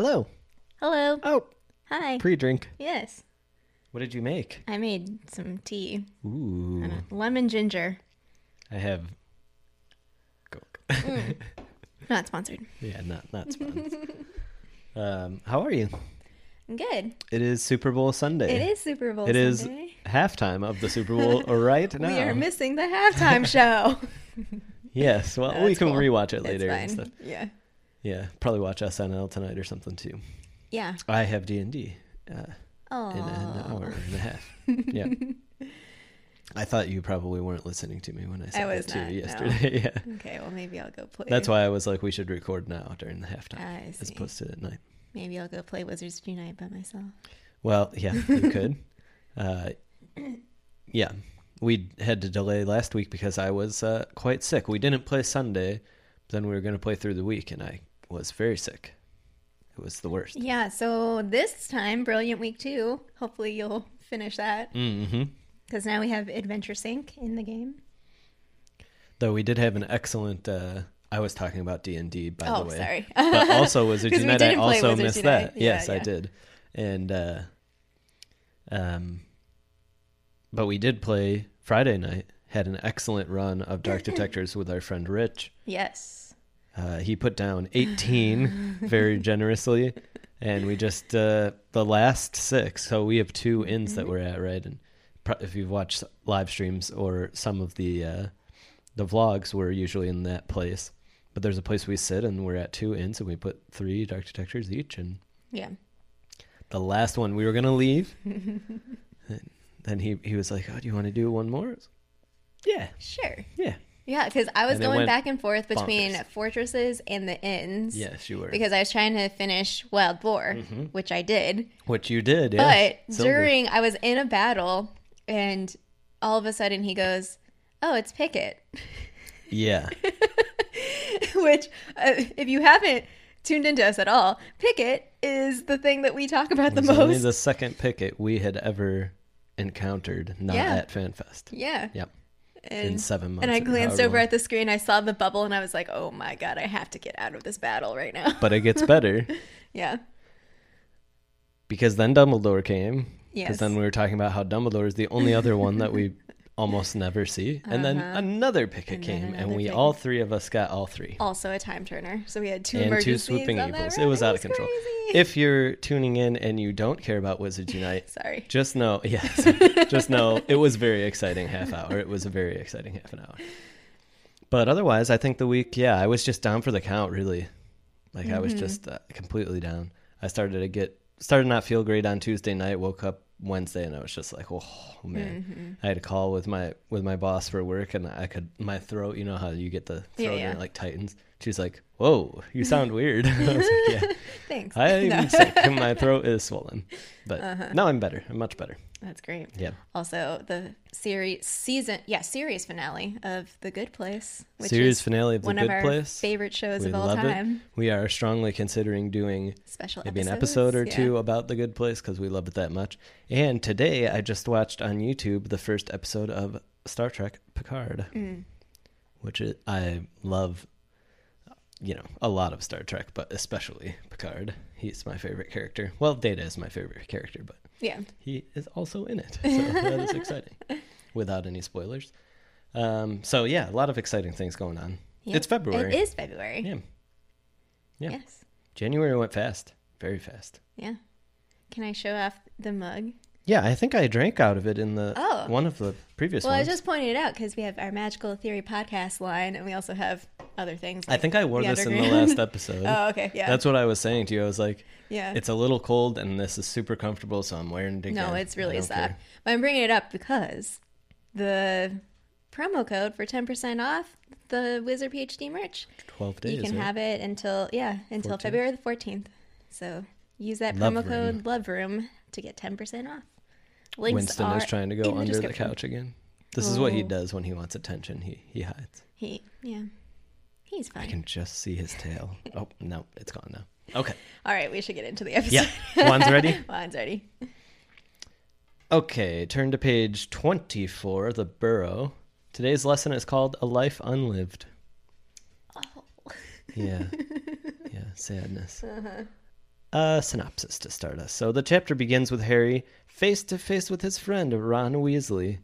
Hello. Hello. Oh, Hi. pre-drink. yes. What did you make? I made some tea. Ooh, And a lemon ginger. I have Coke. Not sponsored. yeah, not not sponsored. um, how are you? I'm good. It is Super Bowl Sunday. It is Super Bowl It is Sunday. halftime of the Super Bowl right now. We are missing the halftime show. yes. Well, That's we can cool. rewatch it It's later and fine. stuff. Yeah. Yeah, probably watch SNL tonight or something too. Yeah. I have D and D uh, Oh. in an hour and a half. yeah. I thought you probably weren't listening to me when I said was that to not, you no. yesterday. yeah. Okay. Well, maybe I'll go play. That's why I was like, we should record now during the halftime I as opposed to at night. Maybe I'll go play Wizards Unite by myself. Well, yeah, you could. Uh, yeah, we had to delay last week because I was uh, quite sick. We didn't play Sunday, then we were going to play through the week, and I was very sick. It was the worst. Yeah. So this time, Brilliant Week Two. Hopefully, you'll finish that hmm because now we have Adventure Sync in the game. Though we did have an excellent. Uh, I was talking about D and D, by oh, the way. sorry. but also Wizards Unite. I also Wizards missed that. Yeah, yes, I did. And uh, um, but we did play Friday night. Had an excellent run of Dark Detectors with our friend Rich. yes. Uh, he put down 18 very generously, and we just uh, the last six. So we have two inns that we're at, right? And pro- if you've watched live streams or some of the uh, the vlogs, we're usually in that place. But there's a place we sit, and we're at two inns, and we put three dark detectors each. And Yeah. the last one, we were gonna leave. and then he he was like, "Oh, do you want to do one more?" Like, yeah, Sure. yeah, Yeah, because I was And going back and forth between bonkers. fortresses and the inns. yes, you were. Because I was trying to finish Wild Boar, Mm-hmm. which I did. Which you did, yeah. But Silver. during, I was in a battle, and all of a sudden he goes, "Oh, it's Pickett," yeah. which, uh, if you haven't tuned into us at all, Pickett is the thing that we talk about the was only most. the second Pickett we had ever encountered, not Yeah. at FanFest. yeah. Yep. And, in seven months. and I glanced over long. at the screen. I saw the bubble, and I was like, "Oh my god, I have to get out of this battle right now." But it gets better yeah. because then Dumbledore came. Because then we were talking about how Dumbledore is the only other one that we almost never see. And then another Pickett Uh-huh. And then came, and another we all three of us got all three. also a time turner. So we had two and two emergencies swooping on that evils. run. It was out of control. crazy. If you're tuning in and you don't care about Wizards Unite, Sorry. just know, yes, just know it was very exciting half hour. It was a very exciting half an hour. But otherwise, I think the week, yeah, I was just down for the count, really. Like I was Mm-hmm. just uh, completely down. I started to get started to not feel great on Tuesday night. Woke up Wednesday and I was just like, oh man. Mm-hmm. I had a call with my with my boss for work, and I could my throat. You know how you get the Yeah, throat and it like tightens. She's like, "Whoa, you sound weird." I was like, "Yeah, Thanks. I'm No. sick. My throat is swollen, but Uh-huh. now I'm better. I'm much better." That's great. Yeah. Also, the series season, yeah, series finale of The Good Place, which Series finale of The one Good of our Place. favorite shows We of all time. it. We are strongly considering doing Special maybe an episode or yeah. two about The Good Place because we love it that much. And today I just watched on YouTube the first episode of Star Trek Picard, Mm. which is, I love. You know, a lot of Star Trek, but especially Picard. He's my favorite character. Well, Data is my favorite character, but Yeah, he is also in it. So that is exciting. Without any spoilers. Um, so yeah, a lot of exciting things going on. Yeah. It's February. It is February. Yeah. Yeah. Yes. January went fast. Very fast. Yeah. Can I show off the mug? Yeah, I think I drank out of it in the Oh. one of the previous Well, I ones. just pointed it out because we have our Magical Theory podcast line, and we also have other things. I think I wore this in the last episode. oh, okay. Yeah. That's what I was saying to you. I was like, yeah. it's a little cold and this is super comfortable, so I'm wearing it again. No, it's really sad. care. But I'm bringing it up because the promo code for 10% off the Wizard PhD merch. Twelve days. you can right? have it until, yeah, until 14th. February the 14th. So use that Love promo Room. code LOVEROOM to get 10% off. Links Winston are is trying to go under the, couch again. This is what he Oh. does when he wants attention. He he hides. He, yeah. He's fine. I can just see his tail. Oh no, it's gone now. Okay. All right, we should get into the episode. Yeah. Wands ready? Wands ready. Okay, turn to page 24, The Burrow. Today's lesson is called A Life Unlived. Oh. Yeah. Yeah, sadness. Uh-huh. a synopsis to start us. So the chapter begins with Harry face to face with his friend Ron Weasley.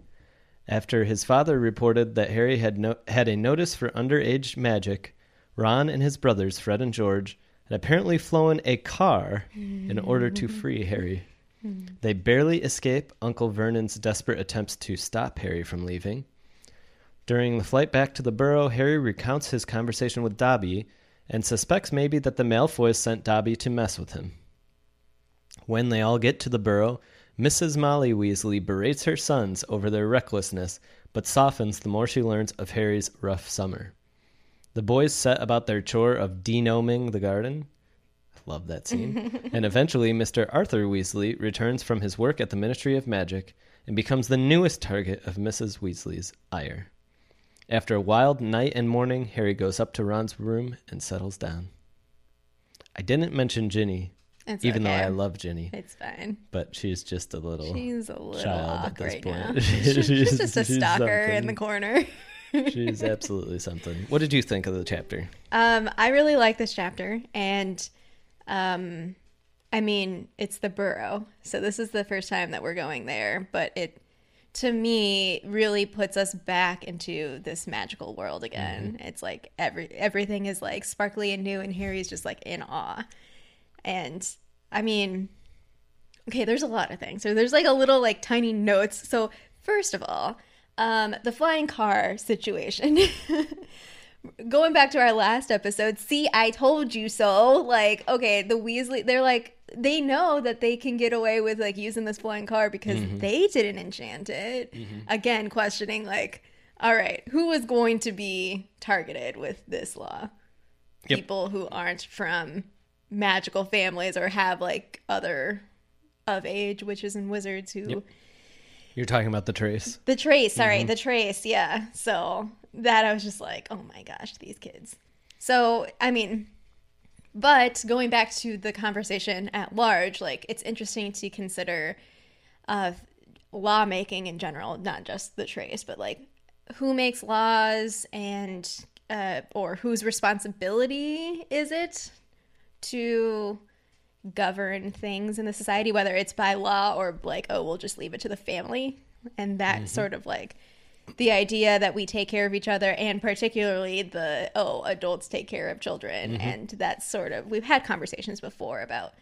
After his father reported that Harry had no- had a notice for underage magic, Ron and his brothers Fred and George had apparently flown a car in order to mm-hmm. free Harry. Mm-hmm. They barely escape Uncle Vernon's desperate attempts to stop Harry from leaving. During the flight back to the burrow, Harry recounts his conversation with Dobby and suspects maybe that the Malfoys sent Dobby to mess with him. When they all get to the burrow, Mrs. Molly Weasley berates her sons over their recklessness, but softens the more she learns of Harry's rough summer. The boys set about their chore of degnoming the garden. I love that scene. and eventually, Mr. Arthur Weasley returns from his work at the Ministry of Magic and becomes the newest target of Mrs. Weasley's ire. After a wild night and morning, Harry goes up to Ron's room and settles down. I didn't mention Ginny, It's even okay. though I love Ginny, It's fine. but she's just a little. She's a little child at this right point. She's- She's, just a stalker in the corner. she's absolutely something. What did you think of the chapter? Um, I really like this chapter, and um, I mean, it's the burrow, so this is the first time that we're going there. But it, to me, really puts us back into this magical world again. It's like every everything is like sparkly and new, and Harry's just like in awe. And I mean, okay, there's a lot of things. So there's like a little like tiny notes. So first of all, um, the flying car situation. Going back to our last episode, see, I told you so. Like, okay, the Weasley, they're like, they know that they can get away with like using this flying car because they didn't enchant it. Again, questioning like, all right, who is going to be targeted with this law? Yep. People who aren't from magical families or have like other of age witches and wizards who Yep. You're talking about the trace. the trace sorry the trace yeah so that i was just like oh my gosh these kids so i mean but going back to the conversation at large like it's interesting to consider uh lawmaking in general not just the trace but like who makes laws and uh or whose responsibility is it to govern things in the society, whether it's by law or like, oh, we'll just leave it to the family. And that mm-hmm. sort of like the idea that we take care of each other and particularly the, oh, adults take care of children. Mm-hmm. And that sort of, we've had conversations before about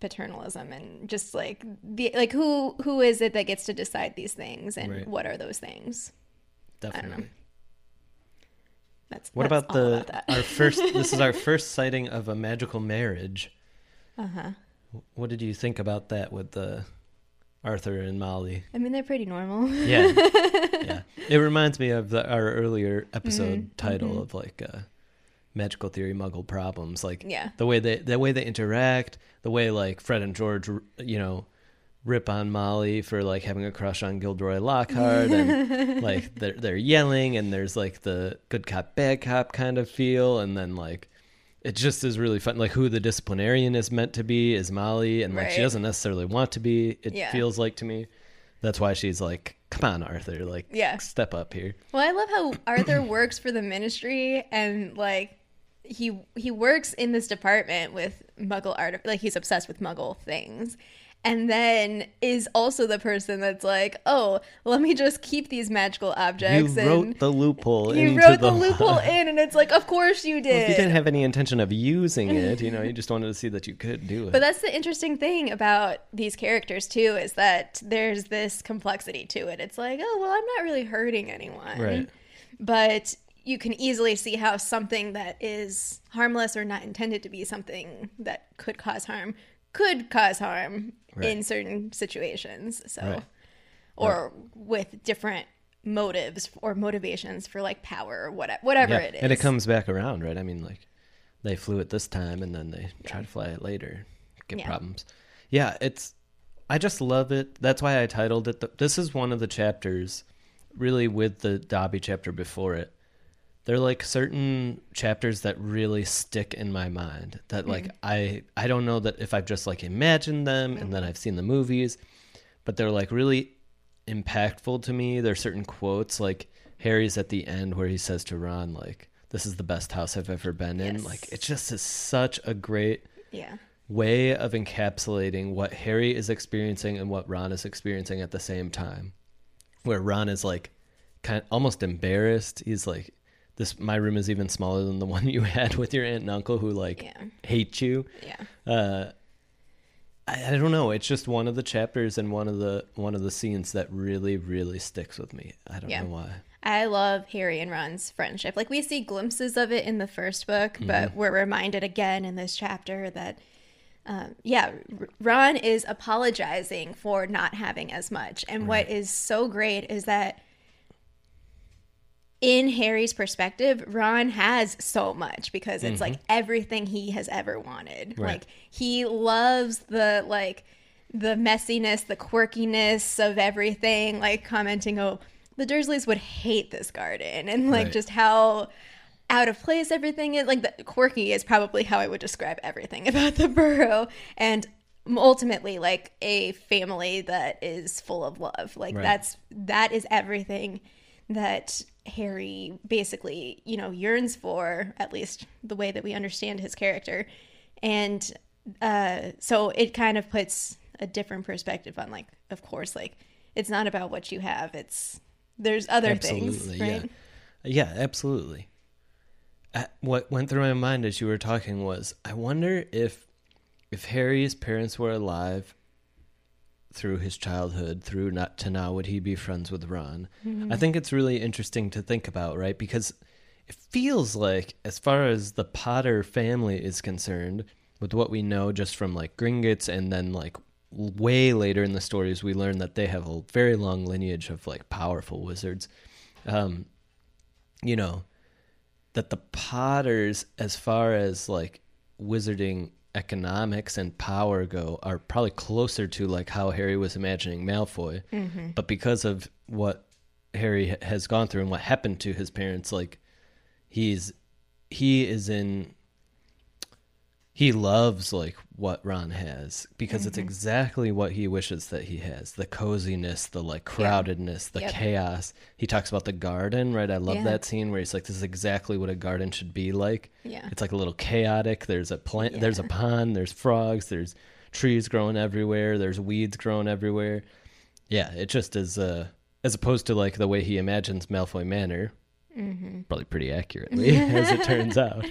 paternalism and just like the like who who is it that gets to decide these things and Right. what are those things Definitely. That's What that's about the about that. our first? This is our first sighting of a magical marriage. uh-huh What did you think about that with the Arthur and Molly? i mean they're pretty normal Yeah, yeah. It reminds me of the, our earlier episode Mhm, title mhm. of like uh, magical theory Muggle problems. Like yeah the way they the way they interact, the way like Fred and George, you know, rip on Molly for like having a crush on Gilderoy Lockhart, and like they're they're yelling, and there's like the good cop bad cop kind of feel, and then like it just is really fun. Like who the disciplinarian is meant to be is Molly, and like she doesn't necessarily want to be. It Yeah. feels like to me. That's why she's like, "Come on, Arthur, like Yeah. step up here." Well, I love how Arthur works for the ministry and like he he works in this department with Muggle art like he's obsessed with Muggle things. And then is also the person that's like, "Oh, let me just keep these magical objects. You wrote the loophole. you wrote the, the loophole in, and it's like, "Of course you Well, did." if you didn't have any intention of using it, you know, you just wanted to see that you could do it. But that's the interesting thing about these characters too is that there's this complexity to it. It's like, oh well, I'm not really hurting anyone, Right. But you can easily see how something that is harmless or not intended to be something that could cause harm could cause harm Right. in certain situations. So, Right. or with different motives or motivations for like power or whatever, whatever yeah, it is. and it comes back around, right? I mean, like they flew it this time, and then they try to fly it later, get Yeah. problems. Yeah, it's. I just love it. That's why I titled it. The, this is one of the chapters, really, with the Dobby chapter before it. They're like certain chapters that really stick in my mind. That hmm. like I I don't know that if I've just like imagined them and then I've seen the movies, but they're like really impactful to me. There's certain quotes like Harry's at the end where he says to Ron like this is the best house I've ever been in. Yes. Like it just is such a great yeah. way of encapsulating what Harry is experiencing and what Ron is experiencing at the same time. Where Ron is like kind of almost embarrassed. He's like this my room is even smaller than the one you had with your aunt and uncle who like Yeah. hate you. Yeah. Uh I, I don't know. It's just one of the chapters and one of the one of the scenes that really, really sticks with me. I don't Yeah. know why. I love Harry and Ron's friendship. Like we see glimpses of it in the first book, but we're reminded again in this chapter that, um, yeah, Ron is apologizing for not having as much. And what is so great is that in Harry's perspective, Ron has so much because it's mm-hmm. like everything he has ever wanted. Right. Like he loves the like the messiness, the quirkiness of everything, like commenting, "Oh, the Dursleys would hate this garden." And like Right. just how out of place everything is. Like the quirky is probably how I would describe everything about the Burrow and ultimately like a family that is full of love. Like Right. that's that is everything that Harry basically, you know, yearns for, at least the way that we understand his character. And uh, so it kind of puts a different perspective on, like, of course, like, it's not about what you have, it's there's other things, right? Yeah, absolutely. Uh, what went through my mind as you were talking was, I wonder if if Harry's parents were alive through his childhood, through not to now, would he be friends with Ron? I think it's really interesting to think about, right? Because it feels like, as far as the Potter family is concerned, with what we know just from like Gringotts and then like way later in the stories, we learn that they have a very long lineage of like powerful wizards. Um, you know, that the Potters, as far as like wizarding economics and power go, are probably closer to like how Harry was imagining Malfoy. Mm-hmm. But because of what Harry has gone through and what happened to his parents, like he's he is in he loves like what Ron has because it's exactly what he wishes that he has. The coziness the like crowdedness the Yep. chaos. He talks about the garden right? I love Yeah. that scene where he's like this is exactly what a garden should be like. Yeah. it's like a little chaotic. There's a plant there's a pond there's frogs there's trees growing everywhere there's weeds growing everywhere. Yeah it just is uh as opposed to like the way he imagines malfoy manor Mm-hmm. probably pretty accurately as it turns out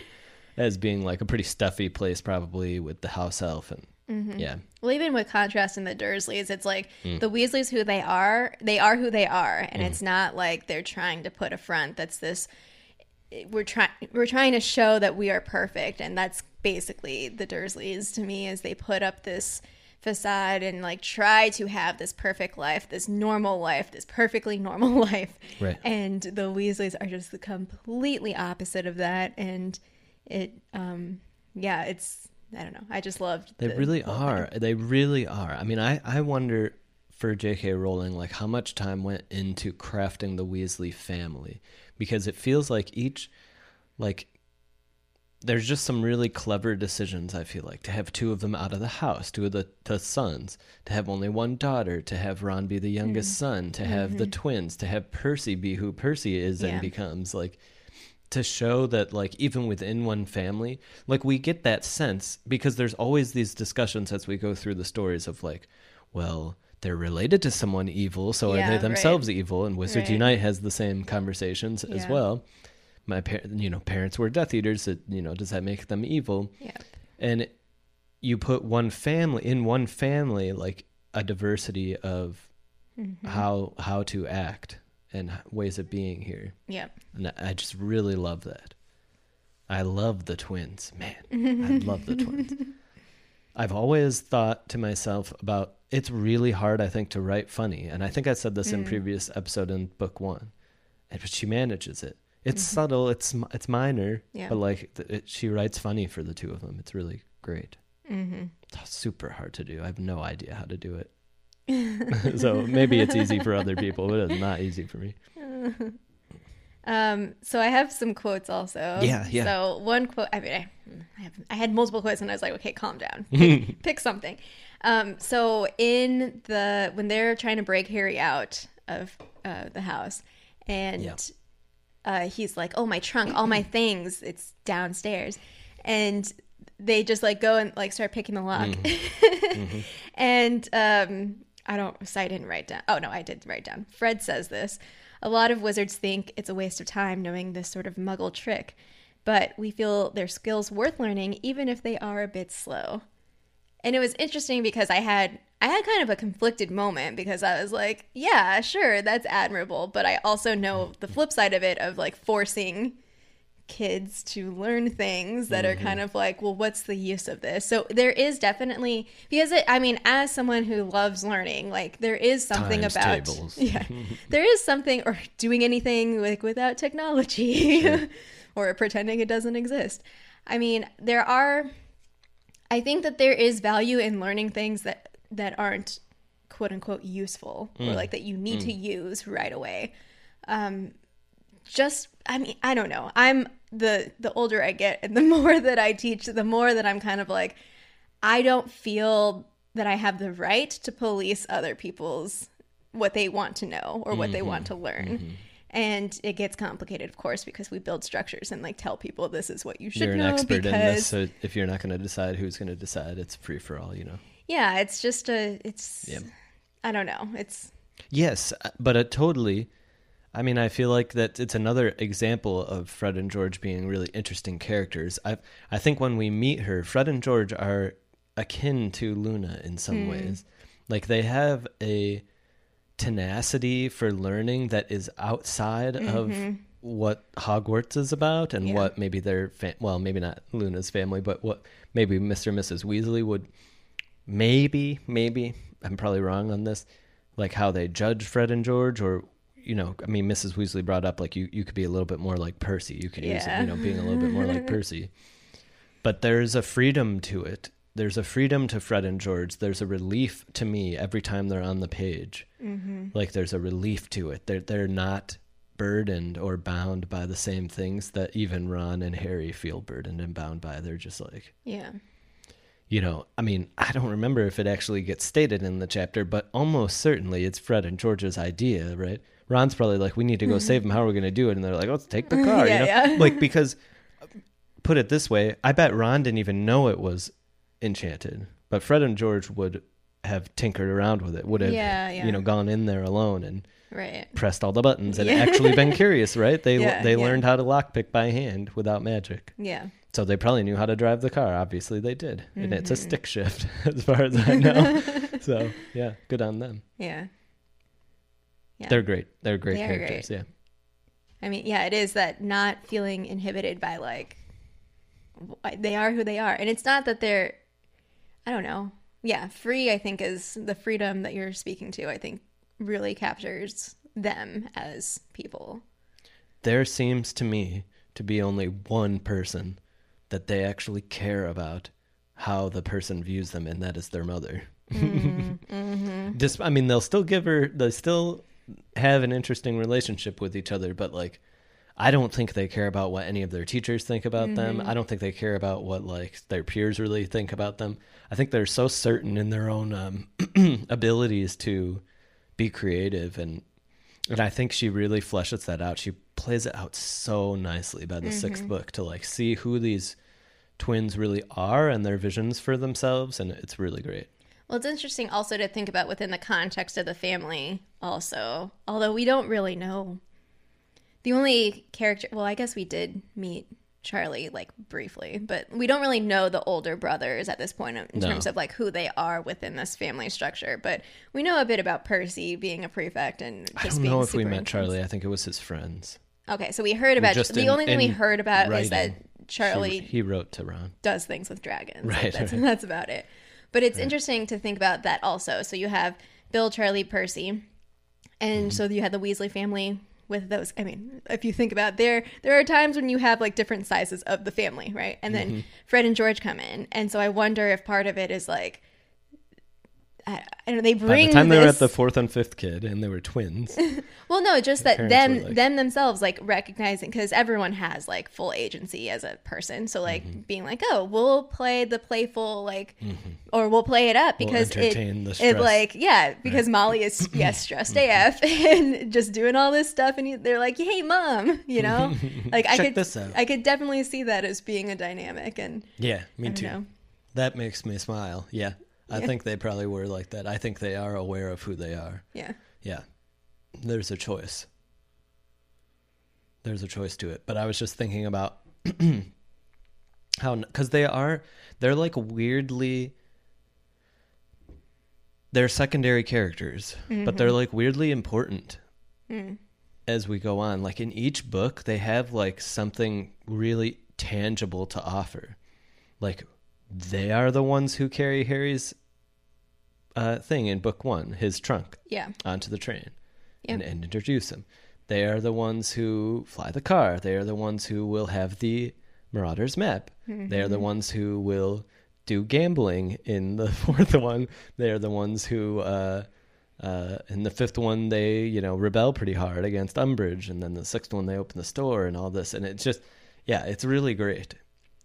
as being like a pretty stuffy place probably with the house elf and Mm-hmm. yeah Well, even with contrast in the Dursleys, it's like Mm. the Weasleys who they are, they are who they are, and it's not like they're trying to put a front that's this. We're trying we're trying to show that we are perfect, and that's basically the Dursleys to me. Is they put up this facade and like try to have this perfect life, this normal life, this perfectly normal life, Right. and the Weasleys are just the completely opposite of that, and it, um, yeah, it's. I don't know. I just loved. They the really are. They really are. I mean, I, I wonder for J.K. Rowling, like how much time went into crafting the Weasley family because it feels like each, like, there's just some really clever decisions. I feel like to have two of them out of the house, two of the, the sons, to have only one daughter, to have Ron be the youngest son, to have the twins, to have Percy be who Percy is Mm-hmm. Yeah. and becomes like to show that like even within one family like we get that sense because there's always these discussions as we go through the stories of like well they're related to someone evil so are Yeah, they right. themselves evil and wizards Right. unite has the same conversations as well my par- you know parents were death eaters that you know does that make them evil Yeah. and you put one family in one family like a diversity of Mm-hmm. how how to act and ways of being here Yeah. and I- just really love that. I love the twins, man. I love the twins. I've always thought to myself about it's really hard, I think, to write funny, and I think I said this in previous episode in book one. And but she manages it. It's subtle. It's it's minor, Yeah. but like it, she writes funny for the two of them. It's really great. Mm-hmm. It's super hard to do. I have no idea how to do it. so maybe it's easy for other people, but it's not easy for me. Um, so I have some quotes also. Yeah, yeah. So one quote, I mean, I, I, have, I had multiple quotes, and I was like, okay, calm down, pick, pick something. Um, so in the when they're trying to break Harry out of uh, the house, and Yeah. uh, he's like, "Oh, my trunk, all my things, it's downstairs," and they just like go and like start picking the lock. Mm-hmm. and um, I don't, so I didn't write down. Oh no, I did write down. Fred says this. A lot of wizards think it's a waste of time knowing this sort of muggle trick, but we feel their skills worth learning even if they are a bit slow. And it was interesting because I had I had kind of a conflicted moment because I was like, yeah, sure, that's admirable, but I also know the flip side of it of like forcing kids to learn things that Mm-hmm. are kind of like, well, what's the use of this? So there is definitely because it, I mean, as someone who loves learning, like there is something Times about tables. yeah, there is something or doing anything like without technology or pretending it doesn't exist. I mean, there are I think that there is value in learning things that that aren't quote unquote useful or like that you need to use right away. Um, just I mean I don't know. I'm the the older I get and the more that I teach, the more that I'm kind of like I don't feel that I have the right to police other people's what they want to know or what they mm-hmm. want to learn. Mm-hmm. And it gets complicated, of course, because we build structures and like tell people this is what you should You're an know expert because in this, so if you're not going to decide who's going to decide, it's free for all, you know. yeah, it's just a it's Yeah. I don't know. It's Yes, uh, but it totally. I mean, I feel like that it's another example of Fred and George being really interesting characters. I I think when we meet her, Fred and George are akin to Luna in some hmm. ways. Like they have a tenacity for learning that is outside of mm-hmm. what Hogwarts is about and Yeah. what maybe their fa- well, maybe not Luna's family, but what maybe Mr. and Mrs. Weasley would maybe maybe I'm probably wrong on this, like how they judge Fred and George or you know, I mean Mrs. Weasley brought up like you you could be a little bit more like Percy. You could use it, you know, being a little bit more like Percy. But there's a freedom to it. There's a freedom to Fred and George. There's a relief to me every time they're on the page. Mm-hmm. Like there's a relief to it. They're they're not burdened or bound by the same things that even Ron and Harry feel burdened and bound by. They're just like yeah. you know, I mean, I don't remember if it actually gets stated in the chapter, but almost certainly it's Fred and George's idea, right? Ron's probably like, "We need to go save him. How are we going to do it?" And they're like, "Let's take the car." Yeah, you know, yeah. like because put it this way, I bet Ron didn't even know it was enchanted, but Fred and George would have tinkered around with it, would have, Yeah, yeah. you know, gone in there alone and Right. pressed all the buttons and Yeah. actually been curious, right? They they learned how to lockpick by hand without magic. Yeah. So they probably knew how to drive the car. Obviously, they did, and it's Mm-hmm. a stick shift, as far as I know. so yeah, good on them. Yeah. Yeah. They're great. They're great They characters. Yeah, I mean, yeah, it is that not feeling inhibited by like they are who they are, and it's not that they're, I don't know, yeah, free. I think is the freedom that you're speaking to. I think really captures them as people. there seems to me to be only one person that they actually care about how the person views them, and that is their mother. Mm-hmm. Just, I mean, they'll still give her. They still have an interesting relationship with each other, but like. I don't think they care about what any of their teachers think about them. Mm-hmm. I don't think they care about what like their peers really think about them. I think they're so certain in their own um, abilities to be creative and and I think she really fleshes that out. She plays it out so nicely by the Mm-hmm. sixth book to like see who these twins really are and their visions for themselves and it's really great. Well, it's interesting also to think about within the context of the family, also. Although we don't really know. The only character, well, I guess we did meet Charlie like briefly, but we don't really know the older brothers at this point in No. terms of like who they are within this family structure. But we know a bit about Percy being a prefect and just I don't being know if we met intense. Charlie. I think it was his friends. Okay, so we heard about the in- only thing we heard about is that Charlie He, he wrote to Ron. does things with dragons. Like, that's, right. that's about it. But it's interesting to think about that also. So you have Bill, Charlie, Percy, and Mm-hmm. so you had the Weasley family with those. I mean, if you think about there, there are times when you have like different sizes of the family, right? And then Mm-hmm. Fred and George come in, and so I wonder if part of it is like. I, I don't know, they By the time they were at the fourth and fifth kid, and they were twins. Well, no, just that them like- them themselves like recognizing because everyone has like full agency as a person. So like Mm-hmm. being like, oh, we'll play the playful like, or we'll play it up We'll because it entertain the it like yeah because Molly is yes stressed AF and just doing all this stuff and they're like, hey mom, you know, like I could this out. I could definitely see that as being a dynamic and yeah, me too. know. That makes me smile. Yeah. I Yeah. think they probably were like that. I think they are aware of who they are. yeah Yeah. There's a choice. There's a choice to it. But I was just thinking about how, because they are, they're like weirdly, they're secondary characters, but they're mm-hmm. like weirdly important mm. as we go on. Like in each book, they have like something really tangible to offer. Like they are the ones who carry Harry's uh, thing in book one, his trunk yeah onto the train Yeah. and, and introduce him. They are the ones who fly the car. They are the ones who will have the Marauders map. They are the ones who will do gambling in the fourth one. They are the ones who, uh, uh, in the fifth one, they you know rebel pretty hard against Umbridge, and then the sixth one they open the store and all this, and it's just yeah, it's really great.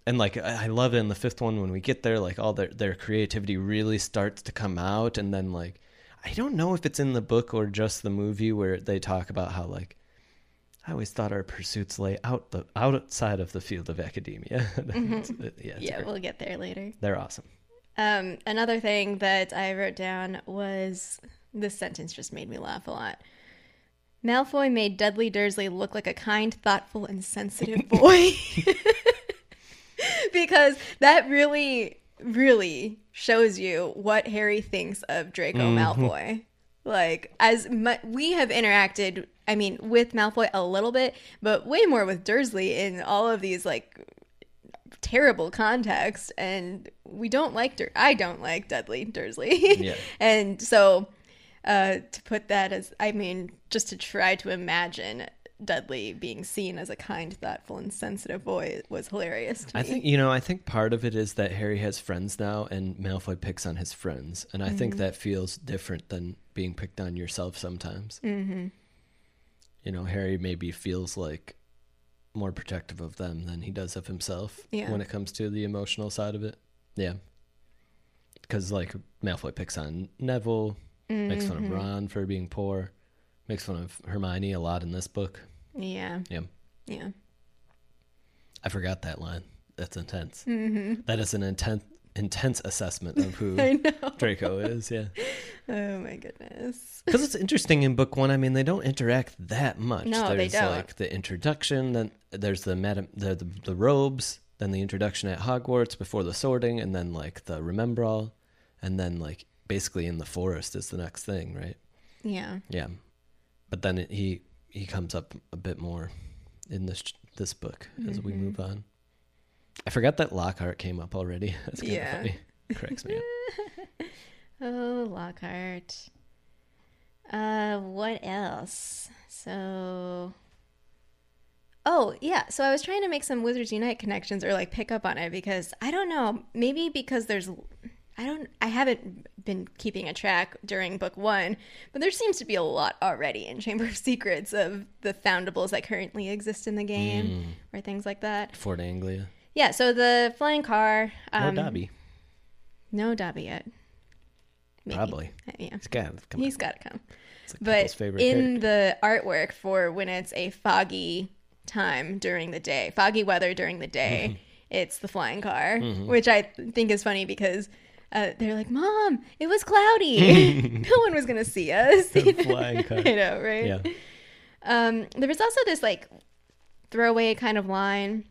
And like I love it in the fifth one when we get there, like all their their creativity really starts to come out, and then like I don't know if it's in the book or just the movie where they talk about how like I always thought our pursuits lay out the outside of the field of academia. It- yeah, yeah great. we'll get there later. they're awesome. Um, another thing that I wrote down was this sentence just made me laugh a lot. Malfoy made Dudley Dursley look like a kind, thoughtful, and sensitive boy. because that really, really shows you what Harry thinks of Draco Malfoy. Like, as mu- we have interacted, I mean, with Malfoy a little bit, but way more with Dursley in all of these, like, terrible context and we don't like Dur- I don't like Dudley Dursley. Yeah. and so uh to put that as I mean just to try to imagine Dudley being seen as a kind, thoughtful and sensitive boy was hilarious to me. I me. think you know. I think part of it is that Harry has friends now, and Malfoy picks on his friends, and I think that feels different than being picked on yourself sometimes. Mm-hmm. You know, Harry maybe feels like more protective of them than he does of himself Yeah. when it comes to the emotional side of it. Yeah, because like Malfoy picks on Neville, makes fun of Ron for being poor, makes fun of Hermione a lot in this book. Yeah. Yeah. Yeah. I forgot that line. That's intense. Mm-hmm. That is an intense, intense assessment of who. Draco is. Yeah, Oh my goodness. because it's interesting in book one. I mean, they don't interact that much. No, they don't. like the introduction, then there's the madam, the, the the robes, then the introduction at Hogwarts before the sorting, and then like the Remembrall, and then like basically in the forest is the next thing, right? Yeah. Yeah, but then he he comes up a bit more in this this book as we Mm-hmm. move on. I forgot that Lockhart came up already. That's kind Yeah. of funny. Cracks me up. Oh, Lockhart. Uh, what else? So, oh yeah. So I was trying to make some Wizards Unite connections or like pick up on it because I don't know. Maybe because there's, I don't, I haven't been keeping a track during book one, but there seems to be a lot already in Chamber of Secrets of the foundables that currently exist in the game or things like that. Ford Anglia. Yeah. So the flying car. No Um, Dobby. No Dobby yet. Maybe. Probably. Uh, Yeah. He's got to come. He's got to come. It's like But in character. the artwork for when it's a foggy time during the day, foggy weather during the day, Mm-hmm. it's the flying car, which I think is funny because uh, they're like, "Mom, it was cloudy. no one was gonna see us." The flying car. I know, right? Yeah. Um, there was also this like throwaway kind of line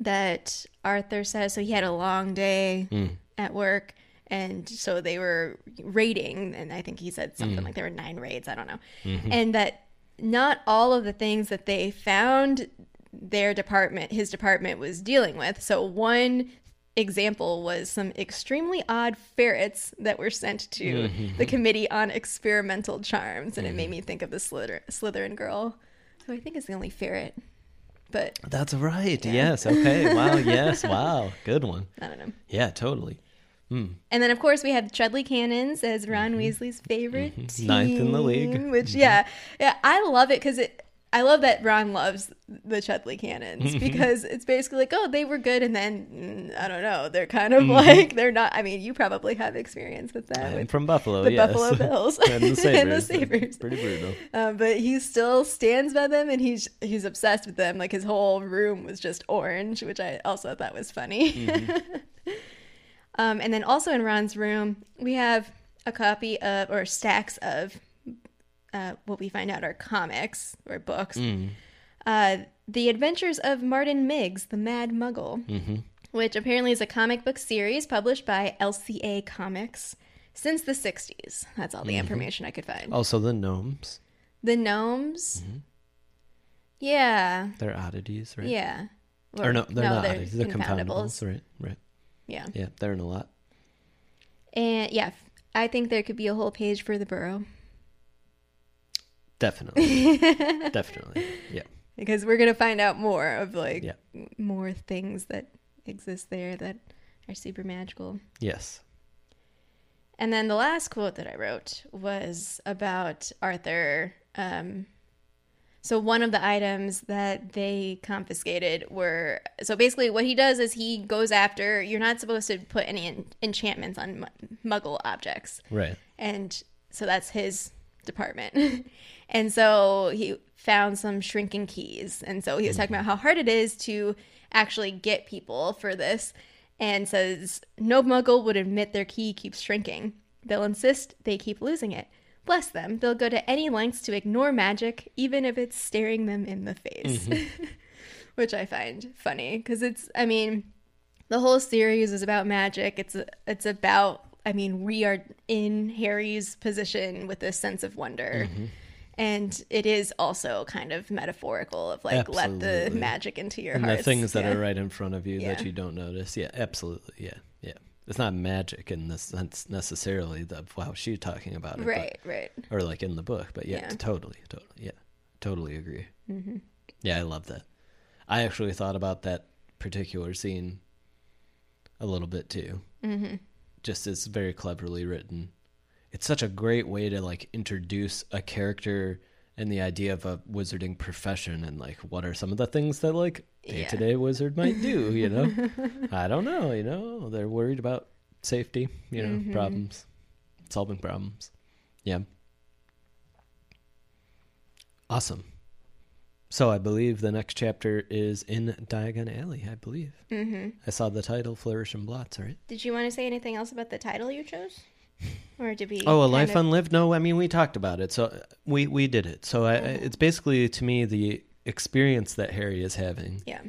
that Arthur says. So he had a long day Mm. at work, and so they were raiding, and I think he said Mm. something like there were nine raids. I don't know, Mm-hmm. and that not all of the things that they found their department, his department, was dealing with. So one example was some extremely odd ferrets that were sent to Mm-hmm. the committee on experimental charms and it made me think of the Slither- slytherin girl who i think is the only ferret but That's right. Yes. Okay. Wow. Yes. Wow. Good one. i don't know Yeah. Totally. Mm. And then, of course, we have Chudley Cannons as Ron Weasley's favorite team, Ninth in the league. Mm-hmm. Which, Mhm. yeah, yeah, I love it because it. I love that Ron loves the Chudley Cannons because it's basically like, oh, they were good, and then mm, I don't know, they're kind of Mhm. like they're not. I mean, you probably have experience with that with from Buffalo, the yes. Buffalo Bills and the Sabres. and the Sabres. Pretty brutal. Um, but he still stands by them, and he's he's obsessed with them. Like his whole room was just orange, which I also thought was funny. Mhm. um, and then also in Ron's room, we have a copy of or stacks of uh, what we find out are comics or books. Mm. Uh, the Adventures of Martin Miggs, the Mad Muggle, hmm which apparently is a comic book series published by LCA Comics since the 60s. That's all the Mhm. information I could find. Also, the gnomes. The gnomes. Mhm. Yeah. They're oddities, right? Yeah. Or no, they're not oddities. They're confoundables. confoundables. Right, right. Yeah. Yeah, they're in a lot. And yeah, I think there could be a whole page for the burrow. Definitely. Definitely. Yeah. because we're going to find out more of like Yeah. more things that exist there that are super magical. Yes. And then the last quote that I wrote was about Arthur. Um, so one of the items that they confiscated were so basically what he does is he goes after you're not supposed to put any en- enchantments on mu- Muggle objects, Right. and so that's his department. and so he found some shrinking keys, and so he was talking about how hard it is to actually get people for this, and says no Muggle would admit their key keeps shrinking. They'll insist they keep losing it. Bless them, they'll go to any lengths to ignore magic, even if it's staring them in the face. Mm-hmm. Which I find funny because it's, I mean, the whole series is about magic. It's it's about, I mean, we are in Harry's position with this sense of wonder. Mm-hmm. And it is also kind of metaphorical of like let the magic into your and hearts. the things that Yeah. are right in front of you that you don't notice. Yeah, absolutely. Yeah, yeah. It's not magic in the sense necessarily of how she's talking about it, but- right, right. or like in the book. But yeah, Yeah. totally, totally. Yeah, totally agree. hmm Yeah, I love that. I actually thought about that particular scene a little bit too. hmm Just it's very cleverly written. It's such a great way to like introduce a character and the idea of a wizarding profession and like what are some of the things that like day to day wizard might do, you know? I don't know, you know. They're worried about safety, you know, Mhm. problems, solving problems. Yeah. Awesome. So I believe the next chapter is in Diagon Alley, I believe. hmm I saw the title Flourish and Blotts, right? Did you want to say anything else about the title you chose? Or did we? Oh, a life of- unlived? No, I mean we talked about it, so uh, we we did it. So I, I- Mhm. it's basically to me the experience that Harry is having, Yeah.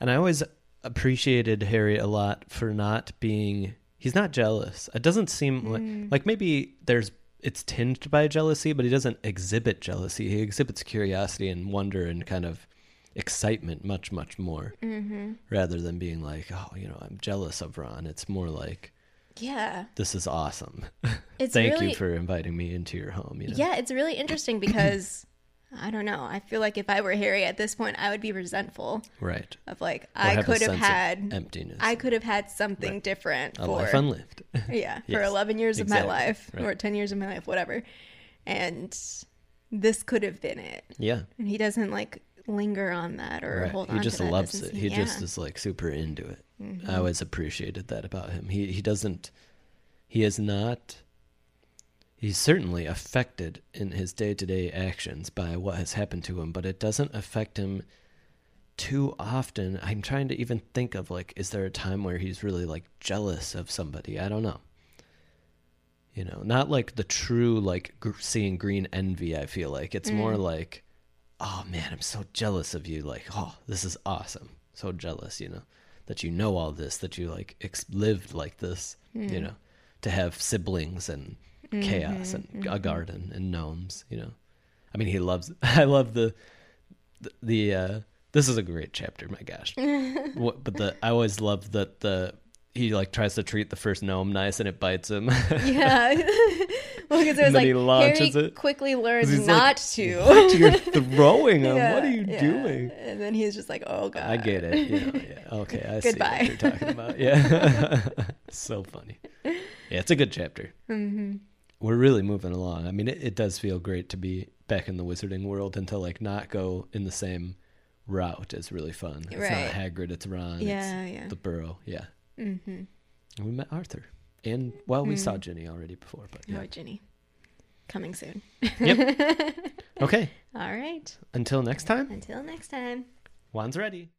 and I always appreciated Harry a lot for not being. He's not jealous. It doesn't seem like Mm. like maybe there's it's tinged by jealousy, but he doesn't exhibit jealousy. He exhibits curiosity and wonder and kind of excitement much much more hmm rather than being like, oh, you know, I'm jealous of Ron. It's more like Yeah. this is awesome. It's Thank really, you for inviting me into your home. You know? Yeah, it's really interesting because I don't know. I feel like if I were Harry at this point, I would be resentful Right. of like Or I have could have had emptiness. I could have had something Right. different a for life unlived. yeah for 11 years of my life right. or 10 years of my life whatever and this could have been it yeah. and he doesn't like linger on that or Right. hold He on just to that loves it. He yeah. just is like super into it. Mhm. I always appreciated that about him. He he doesn't he is not he's certainly affected in his day-to-day actions by what has happened to him, but it doesn't affect him too often. I'm trying to even think of like is there a time where he's really like jealous of somebody? I don't know. You know, not like the true like gr- seeing green envy, I feel like. It's more Mm. like oh man, I'm so jealous of you. Like, oh, this is awesome. So jealous, you know, that you know all this, that you like ex- lived like this, you Mm. know, to have siblings and chaos Mhm, and a mhm. garden and gnomes, you know. I mean, he loves. I love the the, the uh this is a great chapter, my gosh. what, but the I always love that the he like tries to treat the first gnome nice and it bites him. yeah well because it was And then like he launches Harry it. quickly learns he's like, not to what you're throwing him? Yeah, what are you yeah. doing? and then he's just like oh god I get it. You know, yeah. Okay, I see Goodbye. what you're talking about. Yeah. so funny. Yeah, it's a good chapter. hmm We're really moving along. I mean, it, it does feel great to be back in the wizarding world and to like not go in the same route is really fun. It's Right. not Hagrid, it's Ron. Yeah, it's yeah. the Burrow. Yeah. hmm And we met Arthur. And well, we saw Ginny already before, but yeah. Oh, Ginny. Coming soon. Yep. Okay. All right. Until next time, Until next time. Wands ready.